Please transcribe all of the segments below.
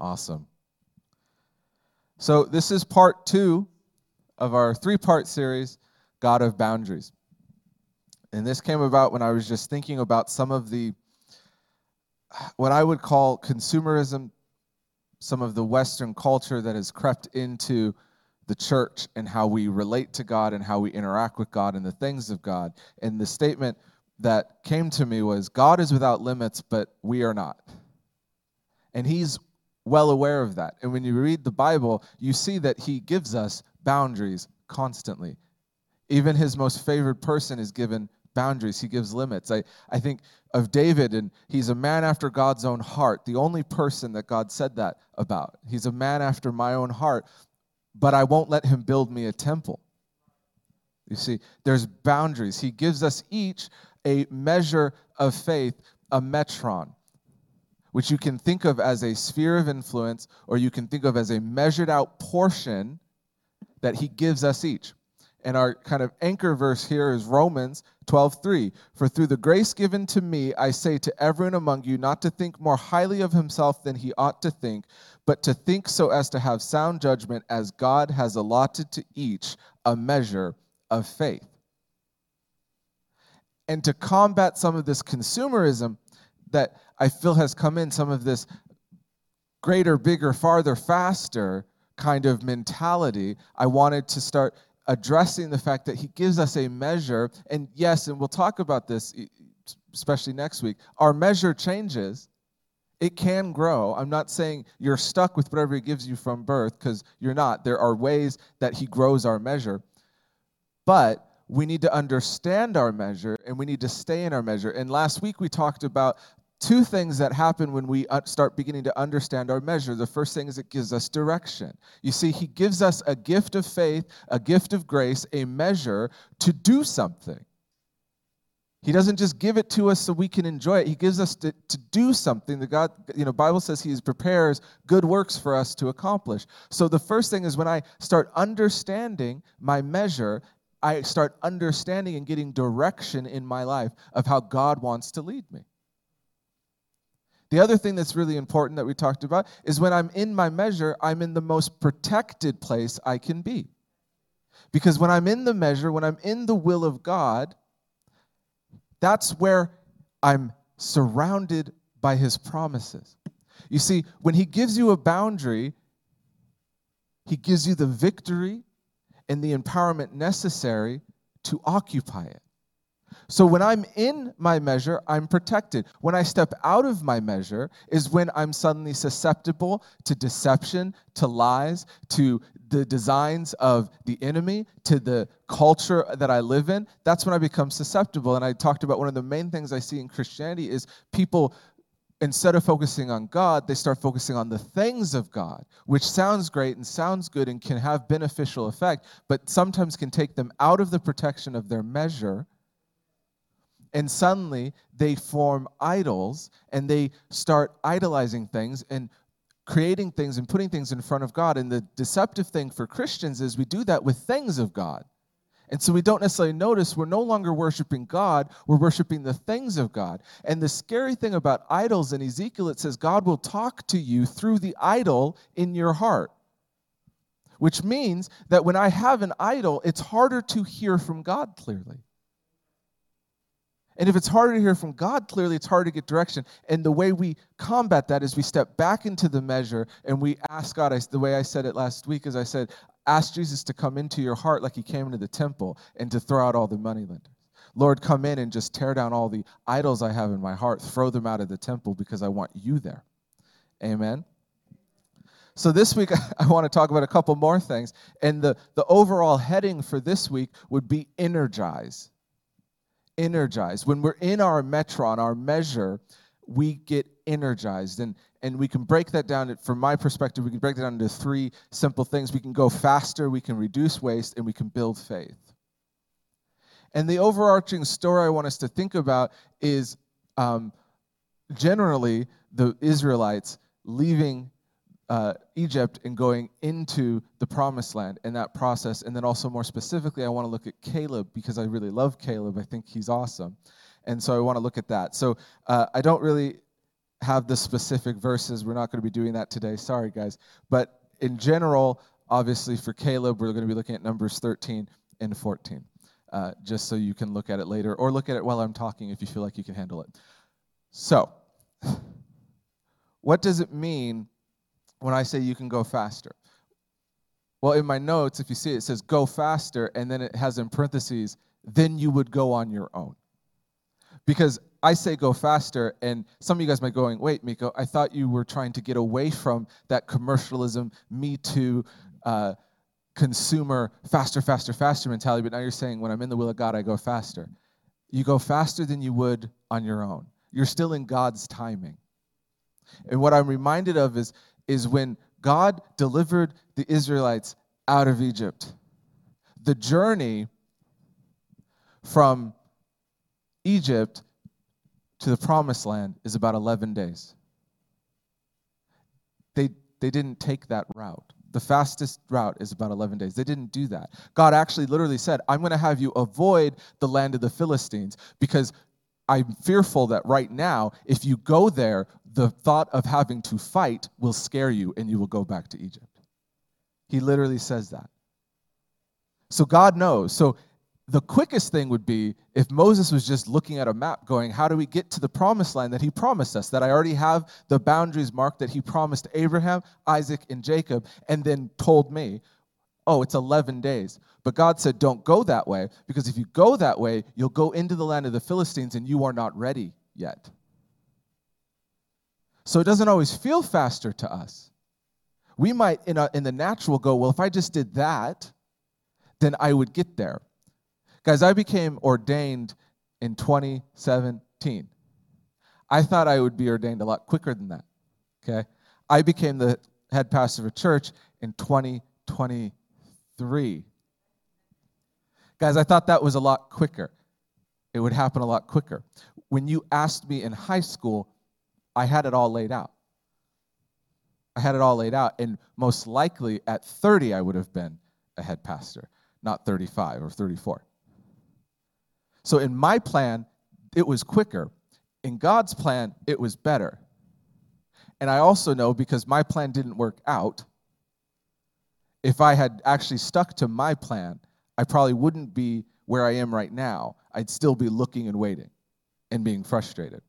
Awesome. So, this is part two of our three part series, God of Boundaries. And this came about when I was just thinking about some of the, what I would call consumerism, some of the Western culture that has crept into the church and how we relate to God and how we interact with God and the things of God. And the statement that came to me was God is without limits, but we are not. And He's well aware of that. And when you read the Bible, you see that he gives us boundaries constantly. Even his most favored person is given boundaries, he gives limits. I, I think of David, and he's a man after God's own heart, the only person that God said that about. He's a man after my own heart, but I won't let him build me a temple. You see, there's boundaries. He gives us each a measure of faith, a metron which you can think of as a sphere of influence or you can think of as a measured out portion that he gives us each. And our kind of anchor verse here is Romans 12:3. For through the grace given to me, I say to everyone among you not to think more highly of himself than he ought to think, but to think so as to have sound judgment as God has allotted to each a measure of faith. And to combat some of this consumerism, that I feel has come in some of this greater, bigger, farther, faster kind of mentality. I wanted to start addressing the fact that he gives us a measure. And yes, and we'll talk about this, especially next week. Our measure changes. It can grow. I'm not saying you're stuck with whatever he gives you from birth, because you're not. There are ways that he grows our measure. But we need to understand our measure and we need to stay in our measure. And last week we talked about two things that happen when we uh, start beginning to understand our measure. The first thing is it gives us direction. You see, He gives us a gift of faith, a gift of grace, a measure to do something. He doesn't just give it to us so we can enjoy it. He gives us to, to do something. The God, you know, Bible says He prepares good works for us to accomplish. So the first thing is when I start understanding my measure, I start understanding and getting direction in my life of how God wants to lead me. The other thing that's really important that we talked about is when I'm in my measure, I'm in the most protected place I can be. Because when I'm in the measure, when I'm in the will of God, that's where I'm surrounded by his promises. You see, when he gives you a boundary, he gives you the victory and the empowerment necessary to occupy it. So when I'm in my measure, I'm protected. When I step out of my measure is when I'm suddenly susceptible to deception, to lies, to the designs of the enemy, to the culture that I live in. That's when I become susceptible. And I talked about one of the main things I see in Christianity is people instead of focusing on God, they start focusing on the things of God, which sounds great and sounds good and can have beneficial effect, but sometimes can take them out of the protection of their measure and suddenly they form idols and they start idolizing things and creating things and putting things in front of God. And the deceptive thing for Christians is we do that with things of God. And so we don't necessarily notice we're no longer worshiping God, we're worshiping the things of God. And the scary thing about idols in Ezekiel, it says God will talk to you through the idol in your heart. Which means that when I have an idol, it's harder to hear from God clearly. And if it's harder to hear from God clearly, it's hard to get direction. And the way we combat that is we step back into the measure and we ask God. I, the way I said it last week is I said, ask Jesus to come into your heart like he came into the temple and to throw out all the moneylenders. Lord, come in and just tear down all the idols I have in my heart, throw them out of the temple because I want you there. Amen. So this week I want to talk about a couple more things. And the, the overall heading for this week would be energize energized. When we're in our metron, our measure, we get energized. And, and we can break that down, from my perspective, we can break that down into three simple things. We can go faster, we can reduce waste, and we can build faith. And the overarching story I want us to think about is um, generally the Israelites leaving uh, Egypt and going into the promised land and that process. And then also, more specifically, I want to look at Caleb because I really love Caleb. I think he's awesome. And so I want to look at that. So uh, I don't really have the specific verses. We're not going to be doing that today. Sorry, guys. But in general, obviously for Caleb, we're going to be looking at Numbers 13 and 14, uh, just so you can look at it later or look at it while I'm talking if you feel like you can handle it. So, what does it mean when I say you can go faster? Well, in my notes, if you see it, it says go faster, and then it has in parentheses, then you would go on your own. Because I say go faster, and some of you guys might be going, wait, Mikko, I thought you were trying to get away from that commercialism, me too, uh, consumer, faster, faster, faster mentality, but now you're saying when I'm in the will of God, I go faster. You go faster than you would on your own. You're still in God's timing. And what I'm reminded of is, is when God delivered the Israelites out of Egypt, the journey from Egypt to the promised land is about 11 days. They, they didn't take that route. The fastest route is about 11 days. They didn't do that. God actually literally said, I'm going to have you avoid the land of the Philistines because I'm fearful that right now, if you go there, the thought of having to fight will scare you and you will go back to Egypt. He literally says that. So God knows. So the quickest thing would be if Moses was just looking at a map going, How do we get to the promised land that he promised us? That I already have the boundaries marked that he promised Abraham, Isaac, and Jacob, and then told me, Oh, it's 11 days. But God said, Don't go that way, because if you go that way, you'll go into the land of the Philistines and you are not ready yet. So it doesn't always feel faster to us. We might, in, a, in the natural, go, Well, if I just did that, then I would get there. Guys, I became ordained in 2017. I thought I would be ordained a lot quicker than that. Okay? I became the head pastor of a church in 2023. Guys, I thought that was a lot quicker. It would happen a lot quicker. When you asked me in high school, I had it all laid out. I had it all laid out, and most likely at 30, I would have been a head pastor, not 35 or 34. So in my plan, it was quicker. In God's plan, it was better. And I also know because my plan didn't work out, if I had actually stuck to my plan, I probably wouldn't be where I am right now. I'd still be looking and waiting and being frustrated.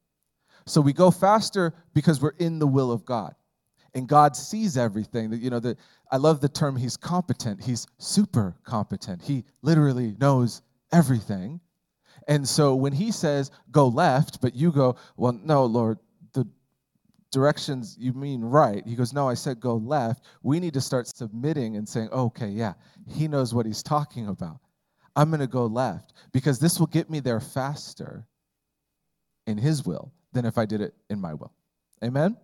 So we go faster because we're in the will of God. And God sees everything. You know, the, I love the term he's competent. He's super competent. He literally knows everything. And so when he says, go left, but you go, well, no, Lord, the directions you mean right. He goes, no, I said go left. We need to start submitting and saying, okay, yeah, he knows what he's talking about. I'm going to go left because this will get me there faster in his will than if I did it in my will. Amen?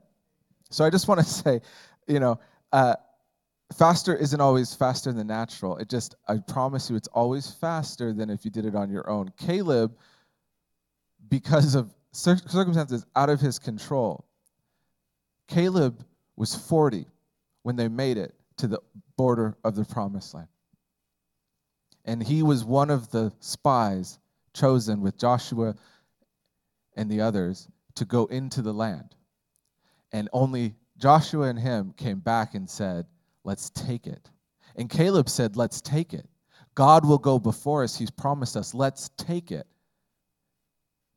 So I just want to say, you know, uh, faster isn't always faster than natural. It just, I promise you, it's always faster than if you did it on your own. Caleb, because of circumstances out of his control, Caleb was 40 when they made it to the border of the promised land. And he was one of the spies chosen with Joshua and the others to go into the land. And only Joshua and him came back and said, Let's take it. And Caleb said, Let's take it. God will go before us. He's promised us. Let's take it.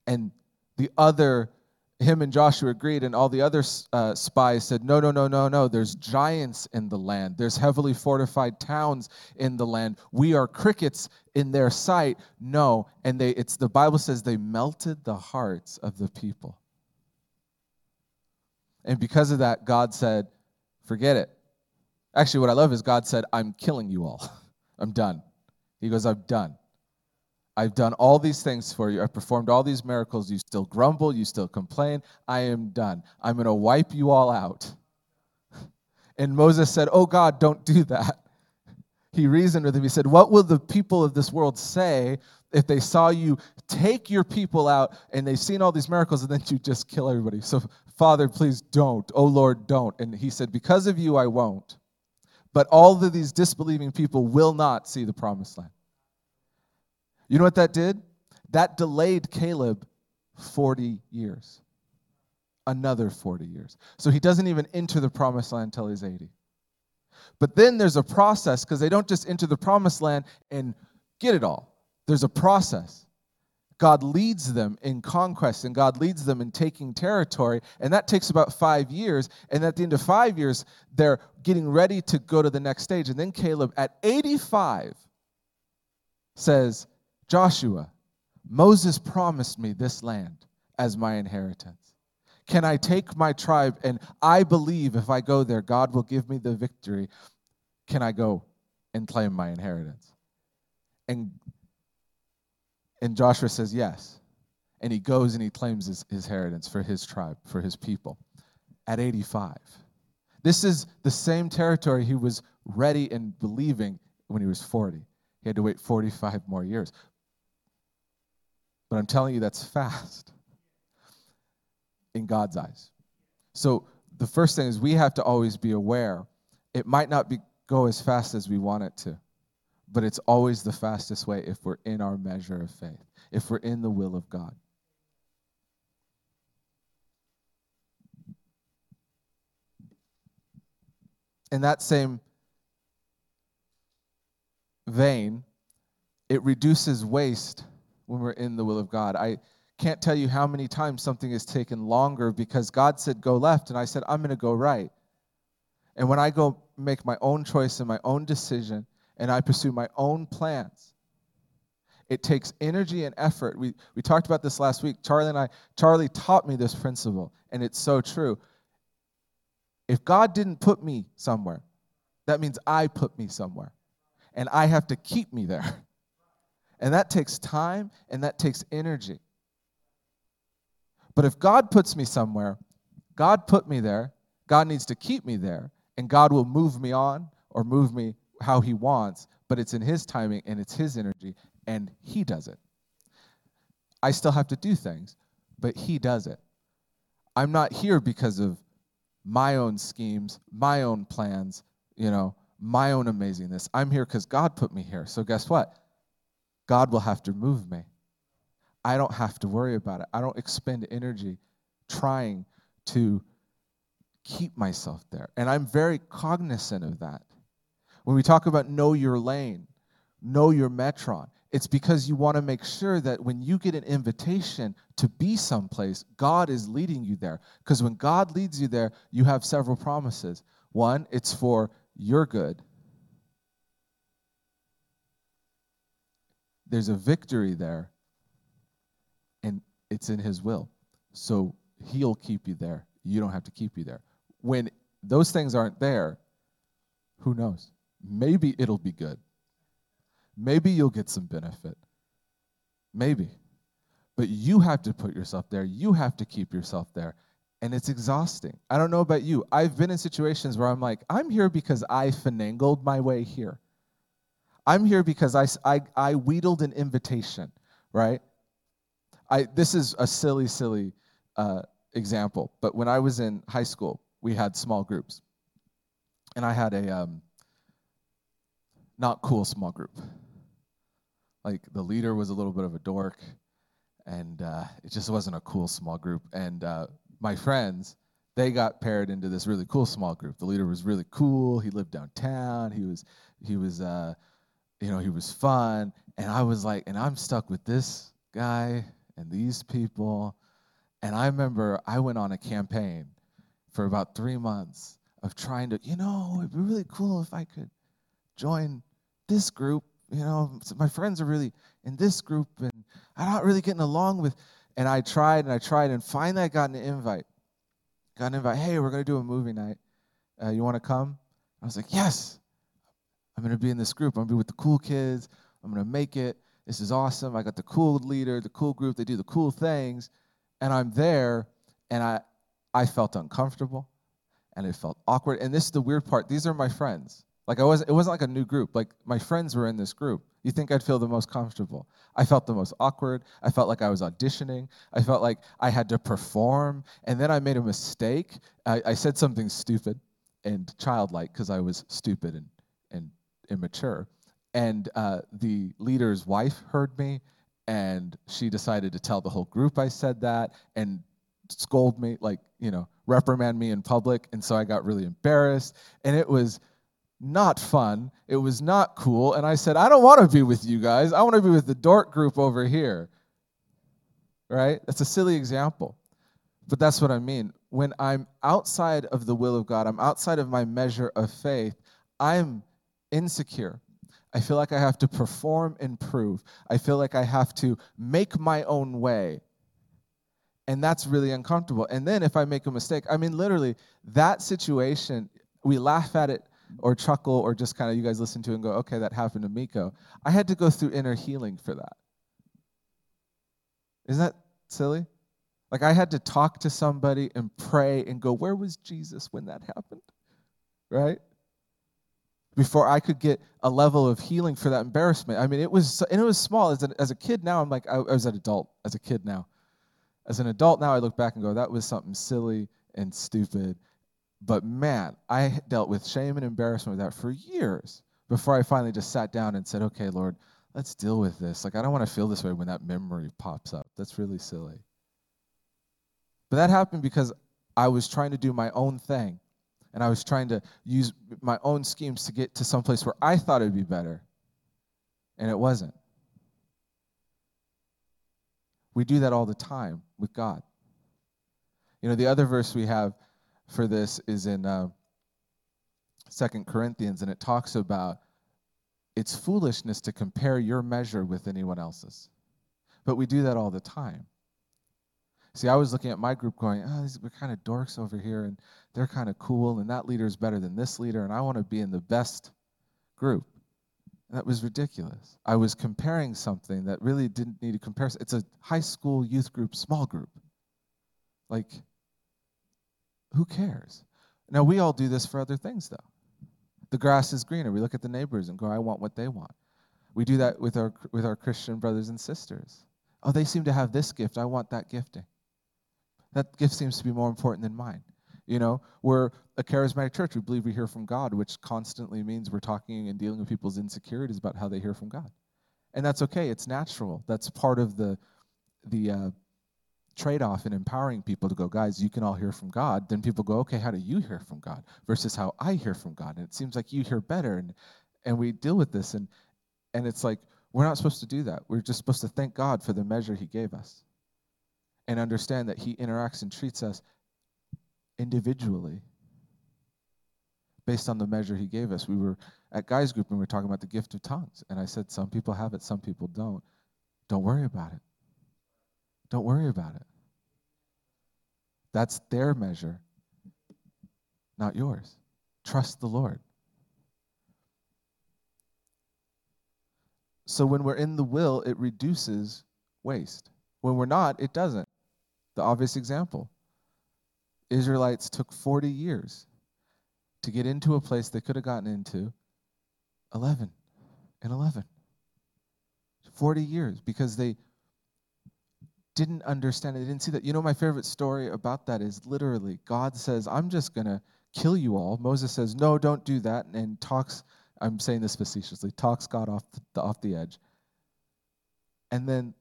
And the other, him and Joshua agreed, and all the other uh, spies said, No, no, no, no, no. There's giants in the land. There's heavily fortified towns in the land. We are crickets in their sight. No. And they, it's the Bible says they melted the hearts of the people. And because of that, God said, Forget it. Actually, what I love is God said, I'm killing you all. I'm done. He goes, I'm done. I've done all these things for you. I've performed all these miracles. You still grumble. You still complain. I am done. I'm going to wipe you all out. And Moses said, Oh God, don't do that. He reasoned with him. He said, What will the people of this world say if they saw you take your people out and they've seen all these miracles and then you just kill everybody? So, Father, please don't. Oh Lord, don't. And he said, Because of you, I won't. But all of these disbelieving people will not see the promised land. You know what that did? That delayed Caleb 40 years. another 40 years. So he doesn't even enter the promised land until he's 80. But then there's a process because they don't just enter the promised land and get it all. There's a process. God leads them in conquest and God leads them in taking territory. And that takes about five years. And at the end of five years, they're getting ready to go to the next stage. And then Caleb, at 85, says, Joshua, Moses promised me this land as my inheritance. Can I take my tribe and I believe if I go there, God will give me the victory? Can I go and claim my inheritance? And and Joshua says yes. And he goes and he claims his, his inheritance for his tribe, for his people at 85. This is the same territory he was ready and believing when he was 40. He had to wait 45 more years. But I'm telling you, that's fast in God's eyes. So the first thing is we have to always be aware. It might not be, go as fast as we want it to but it's always the fastest way if we're in our measure of faith, if we're in the will of God. In that same vein, it reduces waste when we're in the will of God. I can't tell you how many times something has taken longer because God said go left and I said I'm going to go right. And when I go make my own choice and my own decision, and I pursue my own plans. It takes energy and effort. We, we talked about this last week. Charlie and I, Charlie taught me this principle, and it's so true. If God didn't put me somewhere, that means I put me somewhere. And I have to keep me there. And that takes time and that takes energy. But if God puts me somewhere, God put me there, God needs to keep me there, and God will move me on or move me how he wants, but it's in his timing and it's his energy, and he does it. I still have to do things, but he does it. I'm not here because of my own schemes, my own plans, you know, my own amazingness. I'm here because God put me here. So guess what? God will have to move me. I don't have to worry about it. I don't expend energy trying to keep myself there. And I'm very cognizant of that. When we talk about know your lane, know your metron, it's because you want to make sure that when you get an invitation to be someplace, God is leading you there. Because when God leads you there, you have several promises. One, it's for your good. There's a victory there, and it's in His will. So He'll keep you there. You don't have to keep you there. When those things aren't there, who knows? Maybe it'll be good. Maybe you'll get some benefit. Maybe. But you have to put yourself there. You have to keep yourself there. And it's exhausting. I don't know about you. I've been in situations where I'm like, I'm here because I finangled my way here. I'm here because I, I, I wheedled an invitation, right? I, this is a silly, silly uh, example, but when I was in high school, we had small groups. And I had a, um, not cool small group. Like the leader was a little bit of a dork, and uh, it just wasn't a cool small group. And uh, my friends, they got paired into this really cool small group. The leader was really cool. He lived downtown. He was he was uh, you know he was fun. And I was like, and I'm stuck with this guy and these people. And I remember I went on a campaign for about three months of trying to, you know, it'd be really cool if I could join this group, you know, my friends are really in this group and I'm not really getting along with. And I tried and I tried and finally I got an invite. Got an invite. Hey, we're going to do a movie night. Uh, you want to come? I was like, yes. I'm going to be in this group. I'm going to be with the cool kids. I'm going to make it. This is awesome. I got the cool leader, the cool group. They do the cool things. And I'm there and I, I felt uncomfortable and it felt awkward. And this is the weird part. These are my friends. Like I was, it wasn't like a new group. Like my friends were in this group. You think I'd feel the most comfortable? I felt the most awkward. I felt like I was auditioning. I felt like I had to perform. And then I made a mistake. I, I said something stupid and childlike because I was stupid and, and immature. And uh, the leader's wife heard me, and she decided to tell the whole group I said that. And scold me, like, you know, reprimand me in public. And so I got really embarrassed. And it was not fun. It was not cool. And I said, I don't want to be with you guys. I want to be with the dork group over here. Right? That's a silly example. But that's what I mean. When I'm outside of the will of God, I'm outside of my measure of faith, I'm insecure. I feel like I have to perform and prove. I feel like I have to make my own way. And that's really uncomfortable. And then if I make a mistake, I mean, literally, that situation, we laugh at it or chuckle or just kind of you guys listen to and go, okay, that happened to Mikko. I had to go through inner healing for that. Isn't that silly? Like I had to talk to somebody and pray and go, where was Jesus when that happened? Right? Before I could get a level of healing for that embarrassment. I mean, it was, and it was small. As a, as a kid now, I'm like, I, I was an adult, as a kid now. As an adult now, I look back and go, that was something silly and stupid but man, I dealt with shame and embarrassment with that for years before I finally just sat down and said, okay, Lord, let's deal with this. Like, I don't want to feel this way when that memory pops up. That's really silly. But that happened because I was trying to do my own thing and I was trying to use my own schemes to get to some place where I thought it would be better, and it wasn't. We do that all the time with God. You know, the other verse we have for this is in uh, Second Corinthians, and it talks about it's foolishness to compare your measure with anyone else's. But we do that all the time. See, I was looking at my group going, oh, we're kind of dorks over here, and they're kind of cool, and that leader is better than this leader, and I want to be in the best group. And that was ridiculous. I was comparing something that really didn't need a comparison. It's a high school youth group, small group. Like, who cares? Now, we all do this for other things, though. The grass is greener. We look at the neighbors and go, I want what they want. We do that with our, with our Christian brothers and sisters. Oh, they seem to have this gift. I want that gifting. That gift seems to be more important than mine. You know, we're a charismatic church. We believe we hear from God, which constantly means we're talking and dealing with people's insecurities about how they hear from God. And that's okay. It's natural. That's part of the, the uh, trade off in empowering people to go, guys, you can all hear from God, then people go, okay, how do you hear from God versus how I hear from God? And it seems like you hear better. And, and we deal with this. And, and it's like, we're not supposed to do that. We're just supposed to thank God for the measure He gave us and understand that He interacts and treats us individually based on the measure He gave us. We were at Guys Group and we were talking about the gift of tongues. And I said, some people have it, some people don't. Don't worry about it. Don't worry about it. That's their measure, not yours. Trust the Lord. So when we're in the will, it reduces waste. When we're not, it doesn't. The obvious example Israelites took 40 years to get into a place they could have gotten into 11 and 11. 40 years because they didn't understand it, they didn't see that. You know, my favorite story about that is literally God says, I'm just going to kill you all. Moses says, No, don't do that, and talks, I'm saying this facetiously, talks God off the, off the edge. And then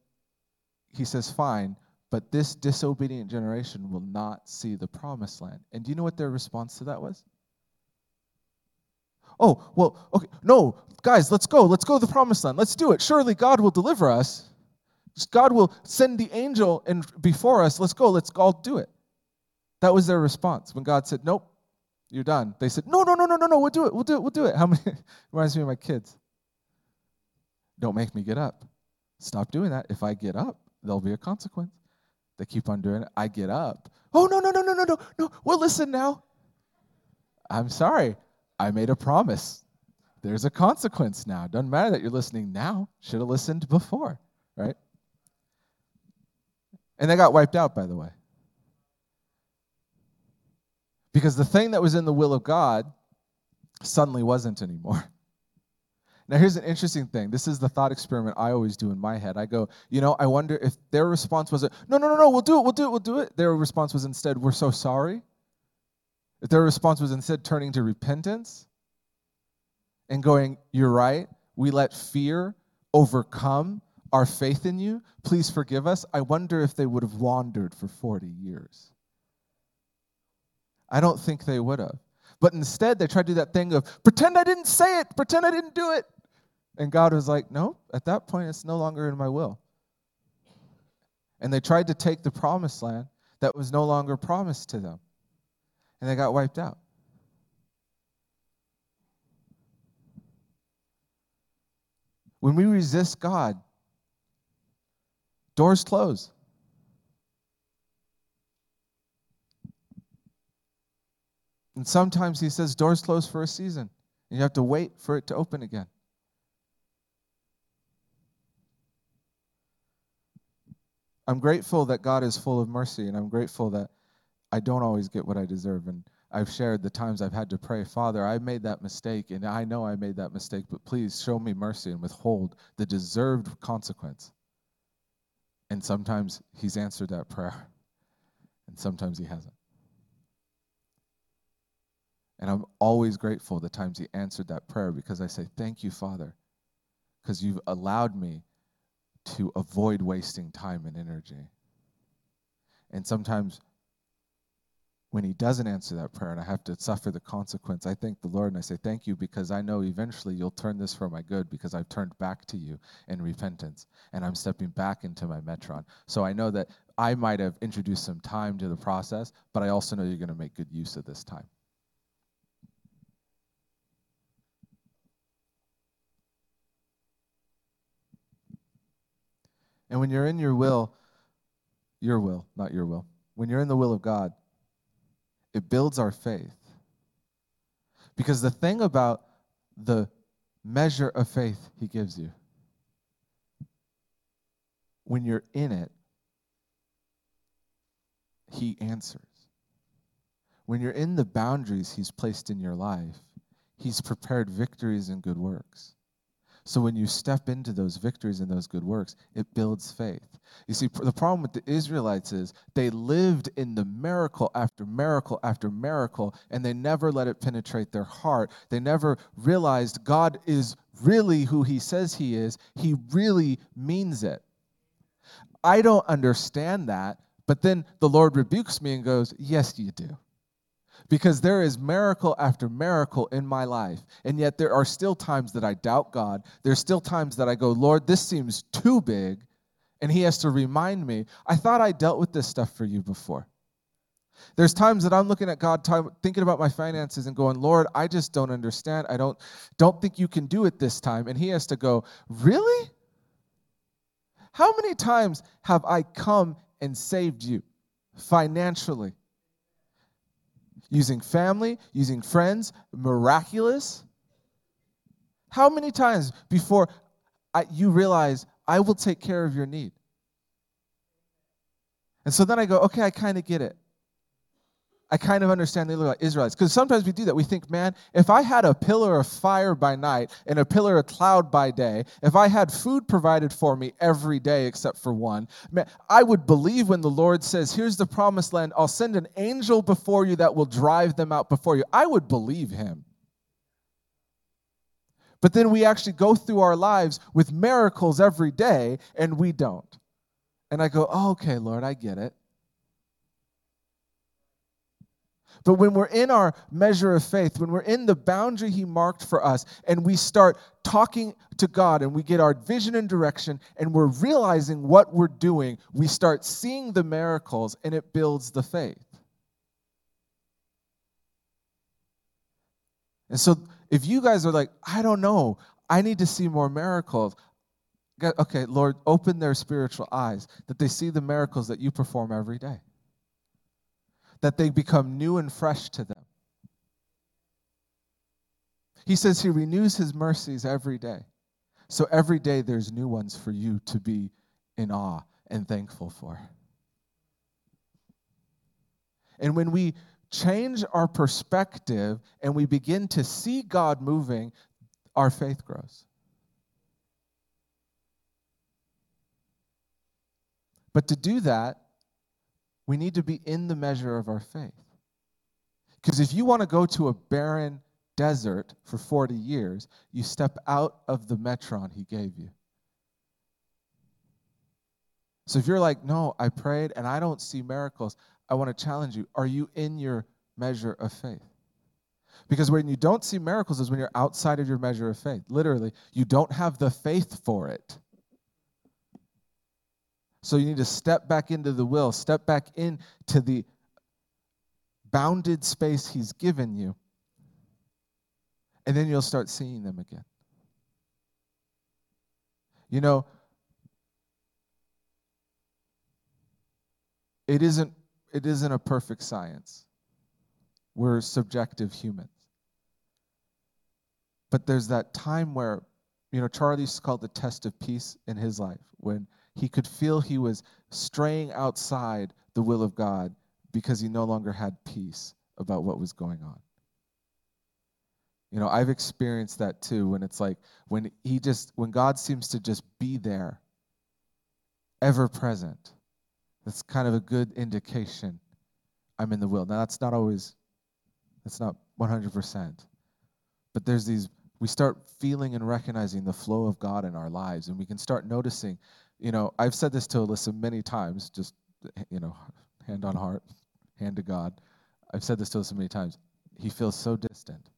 he says, Fine, but this disobedient generation will not see the promised land. And do you know what their response to that was? Oh, well, okay, no, guys, let's go. Let's go to the promised land. Let's do it. Surely God will deliver us. God will send the angel and before us. Let's go. Let's all do it. That was their response when God said, "Nope, you're done." They said, "No, no, no, no, no, no. We'll do it. We'll do it. We'll do it." How many? reminds me of my kids. Don't make me get up. Stop doing that. If I get up, there'll be a consequence. They keep on doing it. I get up. Oh no, no, no, no, no, no, no. Well, listen now. I'm sorry. I made a promise. There's a consequence now. Doesn't matter that you're listening now. Should have listened before, right? And they got wiped out, by the way. Because the thing that was in the will of God suddenly wasn't anymore. Now, here's an interesting thing. This is the thought experiment I always do in my head. I go, you know, I wonder if their response was, no, no, no, no, we'll do it, we'll do it, we'll do it. Their response was instead, we're so sorry. If their response was instead turning to repentance and going, you're right, we let fear overcome our faith in you. Please forgive us. I wonder if they would have wandered for 40 years. I don't think they would have. But instead, they tried to do that thing of pretend I didn't say it, pretend I didn't do it. And God was like, no, at that point, it's no longer in my will. And they tried to take the promised land that was no longer promised to them. And they got wiped out. When we resist God, doors close. And sometimes he says doors close for a season, and you have to wait for it to open again. I'm grateful that God is full of mercy, and I'm grateful that I don't always get what I deserve. And I've shared the times I've had to pray, Father, I made that mistake, and I know I made that mistake, but please show me mercy and withhold the deserved consequence. And sometimes He's answered that prayer, and sometimes He hasn't. And I'm always grateful the times He answered that prayer because I say, Thank you, Father, because you've allowed me to avoid wasting time and energy. And sometimes when He doesn't answer that prayer and I have to suffer the consequence, I thank the Lord and I say, Thank you because I know eventually you'll turn this for my good because I've turned back to you in repentance and I'm stepping back into my metron. So I know that I might have introduced some time to the process, but I also know you're going to make good use of this time. And when you're in your will, your will, not your will, when you're in the will of God, it builds our faith. Because the thing about the measure of faith he gives you, when you're in it, he answers. When you're in the boundaries he's placed in your life, he's prepared victories and good works. So when you step into those victories and those good works, it builds faith. You see, the problem with the Israelites is they lived in the miracle after miracle after miracle, and they never let it penetrate their heart. They never realized God is really who He says He is, He really means it. I don't understand that, but then the Lord rebukes me and goes, Yes, you do because there is miracle after miracle in my life. And yet there are still times that I doubt God. There's still times that I go, Lord, this seems too big. And He has to remind me, I thought I dealt with this stuff for you before. There's times that I'm looking at God, thinking about my finances, and going, Lord, I just don't understand. I don't, don't think you can do it this time. And He has to go, Really? How many times have I come and saved you financially? Using family, using friends, miraculous. How many times before I, you realize I will take care of your need? And so then I go, okay, I kind of get it. I kind of understand the Israelites. Because sometimes we do that. We think, man, if I had a pillar of fire by night and a pillar of cloud by day, if I had food provided for me every day except for one, man, I would believe when the Lord says, here's the promised land, I'll send an angel before you that will drive them out before you. I would believe him. But then we actually go through our lives with miracles every day and we don't. And I go, oh, okay, Lord, I get it. But when we're in our measure of faith, when we're in the boundary He marked for us, and we start talking to God and we get our vision and direction, and we're realizing what we're doing, we start seeing the miracles and it builds the faith. And so, if you guys are like, I don't know, I need to see more miracles, okay, Lord, open their spiritual eyes that they see the miracles that you perform every day that they become new and fresh to them. He says he renews his mercies every day. So every day there's new ones for you to be in awe and thankful for. And when we change our perspective and we begin to see God moving, our faith grows. But to do that, we need to be in the measure of our faith. Because if you want to go to a barren desert for 40 years, you step out of the metron he gave you. So if you're like, no, I prayed and I don't see miracles, I want to challenge you. Are you in your measure of faith? Because when you don't see miracles is when you're outside of your measure of faith. Literally, you don't have the faith for it. So you need to step back into the will, step back into the bounded space He's given you, and then you'll start seeing them again. You know, it isn't it isn't a perfect science. We're subjective humans. But there's that time where, you know, Charlie's called the test of peace in his life when he could feel he was straying outside the will of God because he no longer had peace about what was going on. You know, I've experienced that too when it's like when he just when God seems to just be there ever present. That's kind of a good indication I'm in the will. Now that's not always that's not 100%. But there's these we start feeling and recognizing the flow of God in our lives and we can start noticing, you know, I've said this to Alyssa many times just you know, hand on heart, hand to God. I've said this to Alyssa many times. He feels so distant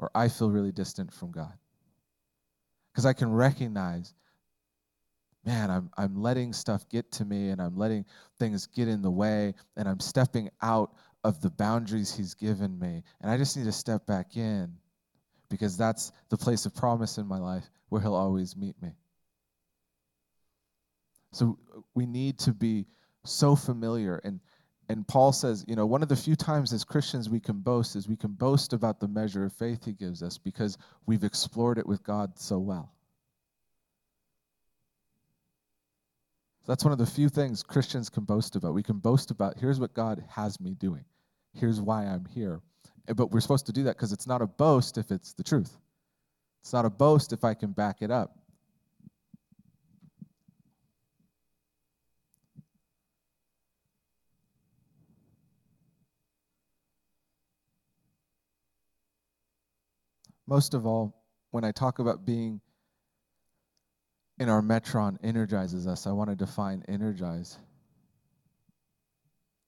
or I feel really distant from God. Because I can recognize, man, I'm, I'm letting stuff get to me and I'm letting things get in the way and I'm stepping out of the boundaries He's given me. And I just need to step back in because that's the place of promise in my life where He'll always meet me. So we need to be so familiar and and Paul says, you know, one of the few times as Christians we can boast is we can boast about the measure of faith he gives us because we've explored it with God so well. That's one of the few things Christians can boast about. We can boast about here's what God has me doing, here's why I'm here. Eh, but we're supposed to do that because it's not a boast if it's the truth. It's not a boast if I can back it up. Most of all, when I talk about being in our metron energizes us, I want to define energize.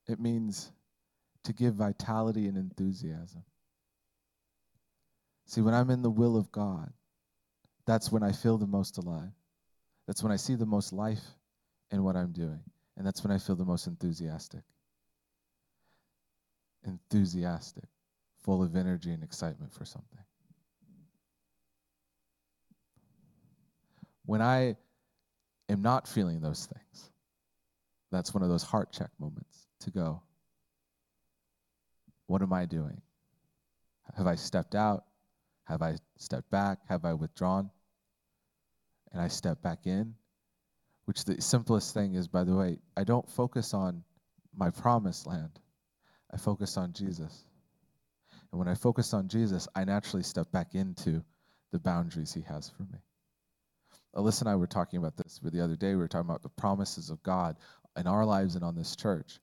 It means to give vitality and enthusiasm. See, when I'm in the will of God, that's when I feel the most alive. That's when I see the most life in what I'm doing. And that's when I feel the most enthusiastic. Enthusiastic, full of energy and excitement for something. When I am not feeling those things, that's one of those heart check moments to go, what am I doing? Have I stepped out? Have I stepped back? Have I withdrawn? And I step back in, which the simplest thing is, by the way, I don't focus on my promised land. I focus on Jesus. And when I focus on Jesus, I naturally step back into the boundaries he has for me. Alyssa and I were talking about this the other day. We were talking about the promises of God in our lives and on this church.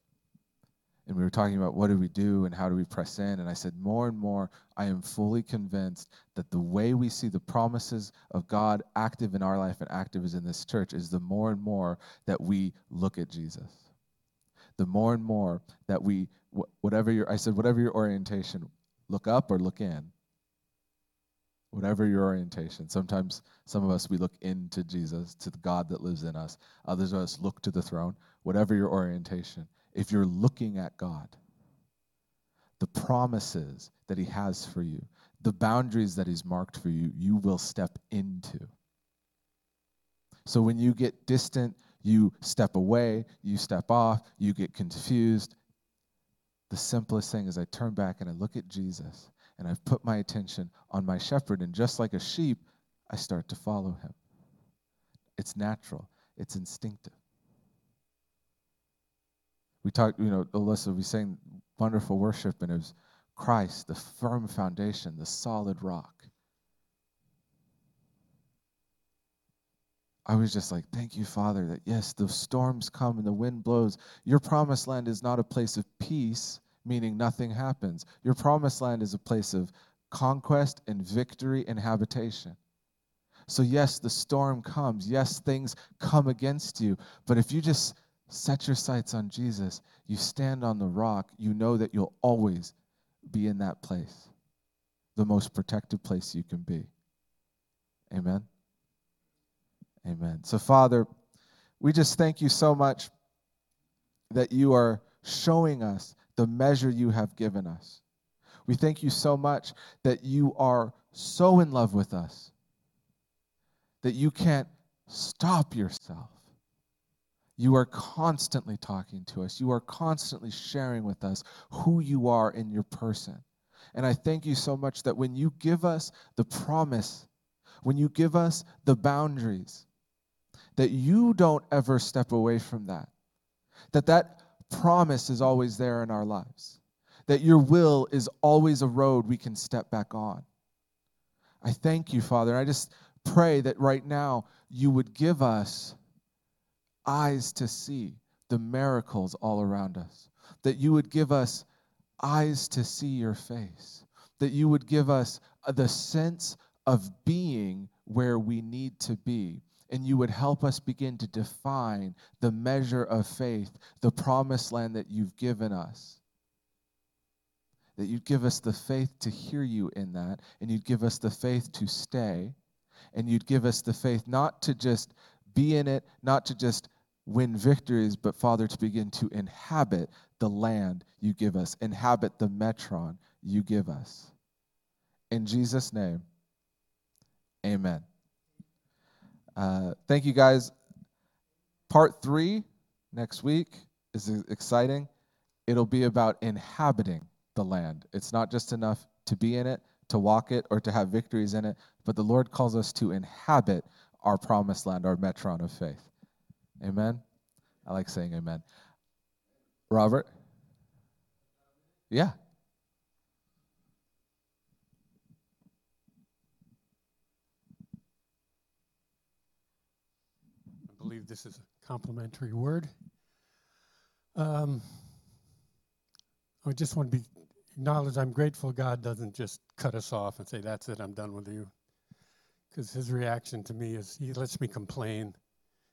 And we were talking about what do we do and how do we press in. And I said, more and more, I am fully convinced that the way we see the promises of God active in our life and active as in this church is the more and more that we look at Jesus. The more and more that we, whatever your, I said, whatever your orientation, look up or look in whatever your orientation. Sometimes some of us we look into Jesus, to the God that lives in us. Others of us look to the throne. Whatever your orientation, if you're looking at God, the promises that He has for you, the boundaries that He's marked for you, you will step into. So when you get distant, you step away, you step off, you get confused. The simplest thing is I turn back and I look at Jesus and I've put my attention on my shepherd. And just like a sheep, I start to follow him. It's natural, it's instinctive. We talked, you know, Alyssa, we sang wonderful worship, and it was Christ, the firm foundation, the solid rock. I was just like, thank you, Father, that yes, the storms come and the wind blows. Your promised land is not a place of peace, meaning nothing happens. Your promised land is a place of conquest and victory and habitation. So, yes, the storm comes. Yes, things come against you. But if you just set your sights on Jesus, you stand on the rock, you know that you'll always be in that place, the most protected place you can be. Amen. Amen. So, Father, we just thank you so much that you are showing us the measure you have given us. We thank you so much that you are so in love with us that you can't stop yourself. You are constantly talking to us. You are constantly sharing with us who you are in your person. And I thank you so much that when you give us the promise, when you give us the boundaries, that you don't ever step away from that. That that promise is always there in our lives. That your will is always a road we can step back on. I thank you, Father. I just pray that right now you would give us eyes to see the miracles all around us, that you would give us eyes to see your face, that you would give us the sense of being where we need to be. And you would help us begin to define the measure of faith, the promised land that you've given us. That you'd give us the faith to hear you in that, and you'd give us the faith to stay, and you'd give us the faith not to just be in it, not to just win victories, but Father, to begin to inhabit the land you give us, inhabit the metron you give us. In Jesus' name, amen. Uh, thank you guys. Part three next week is exciting. It'll be about inhabiting the land. It's not just enough to be in it, to walk it, or to have victories in it, but the Lord calls us to inhabit our promised land, our metron of faith. Amen? I like saying amen. Robert? Yeah. I believe this is a complimentary word. Um, I just want to be acknowledge I'm grateful God doesn't just cut us off and say, That's it, I'm done with you. Because his reaction to me is he lets me complain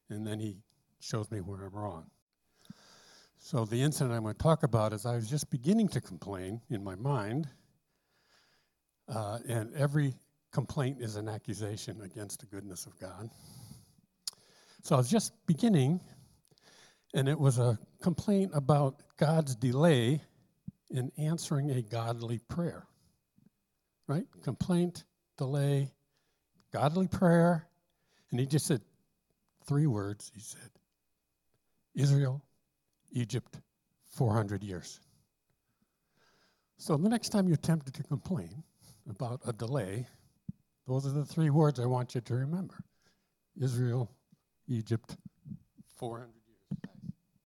and then he shows me where I'm wrong. So, the incident I'm going to talk about is I was just beginning to complain in my mind, uh, and every complaint is an accusation against the goodness of God. So, I was just beginning, and it was a complaint about God's delay in answering a godly prayer. Right? Complaint, delay, godly prayer. And he just said three words. He said, Israel, Egypt, 400 years. So the next time you're tempted to complain about a delay, those are the three words I want you to remember Israel, Egypt, 400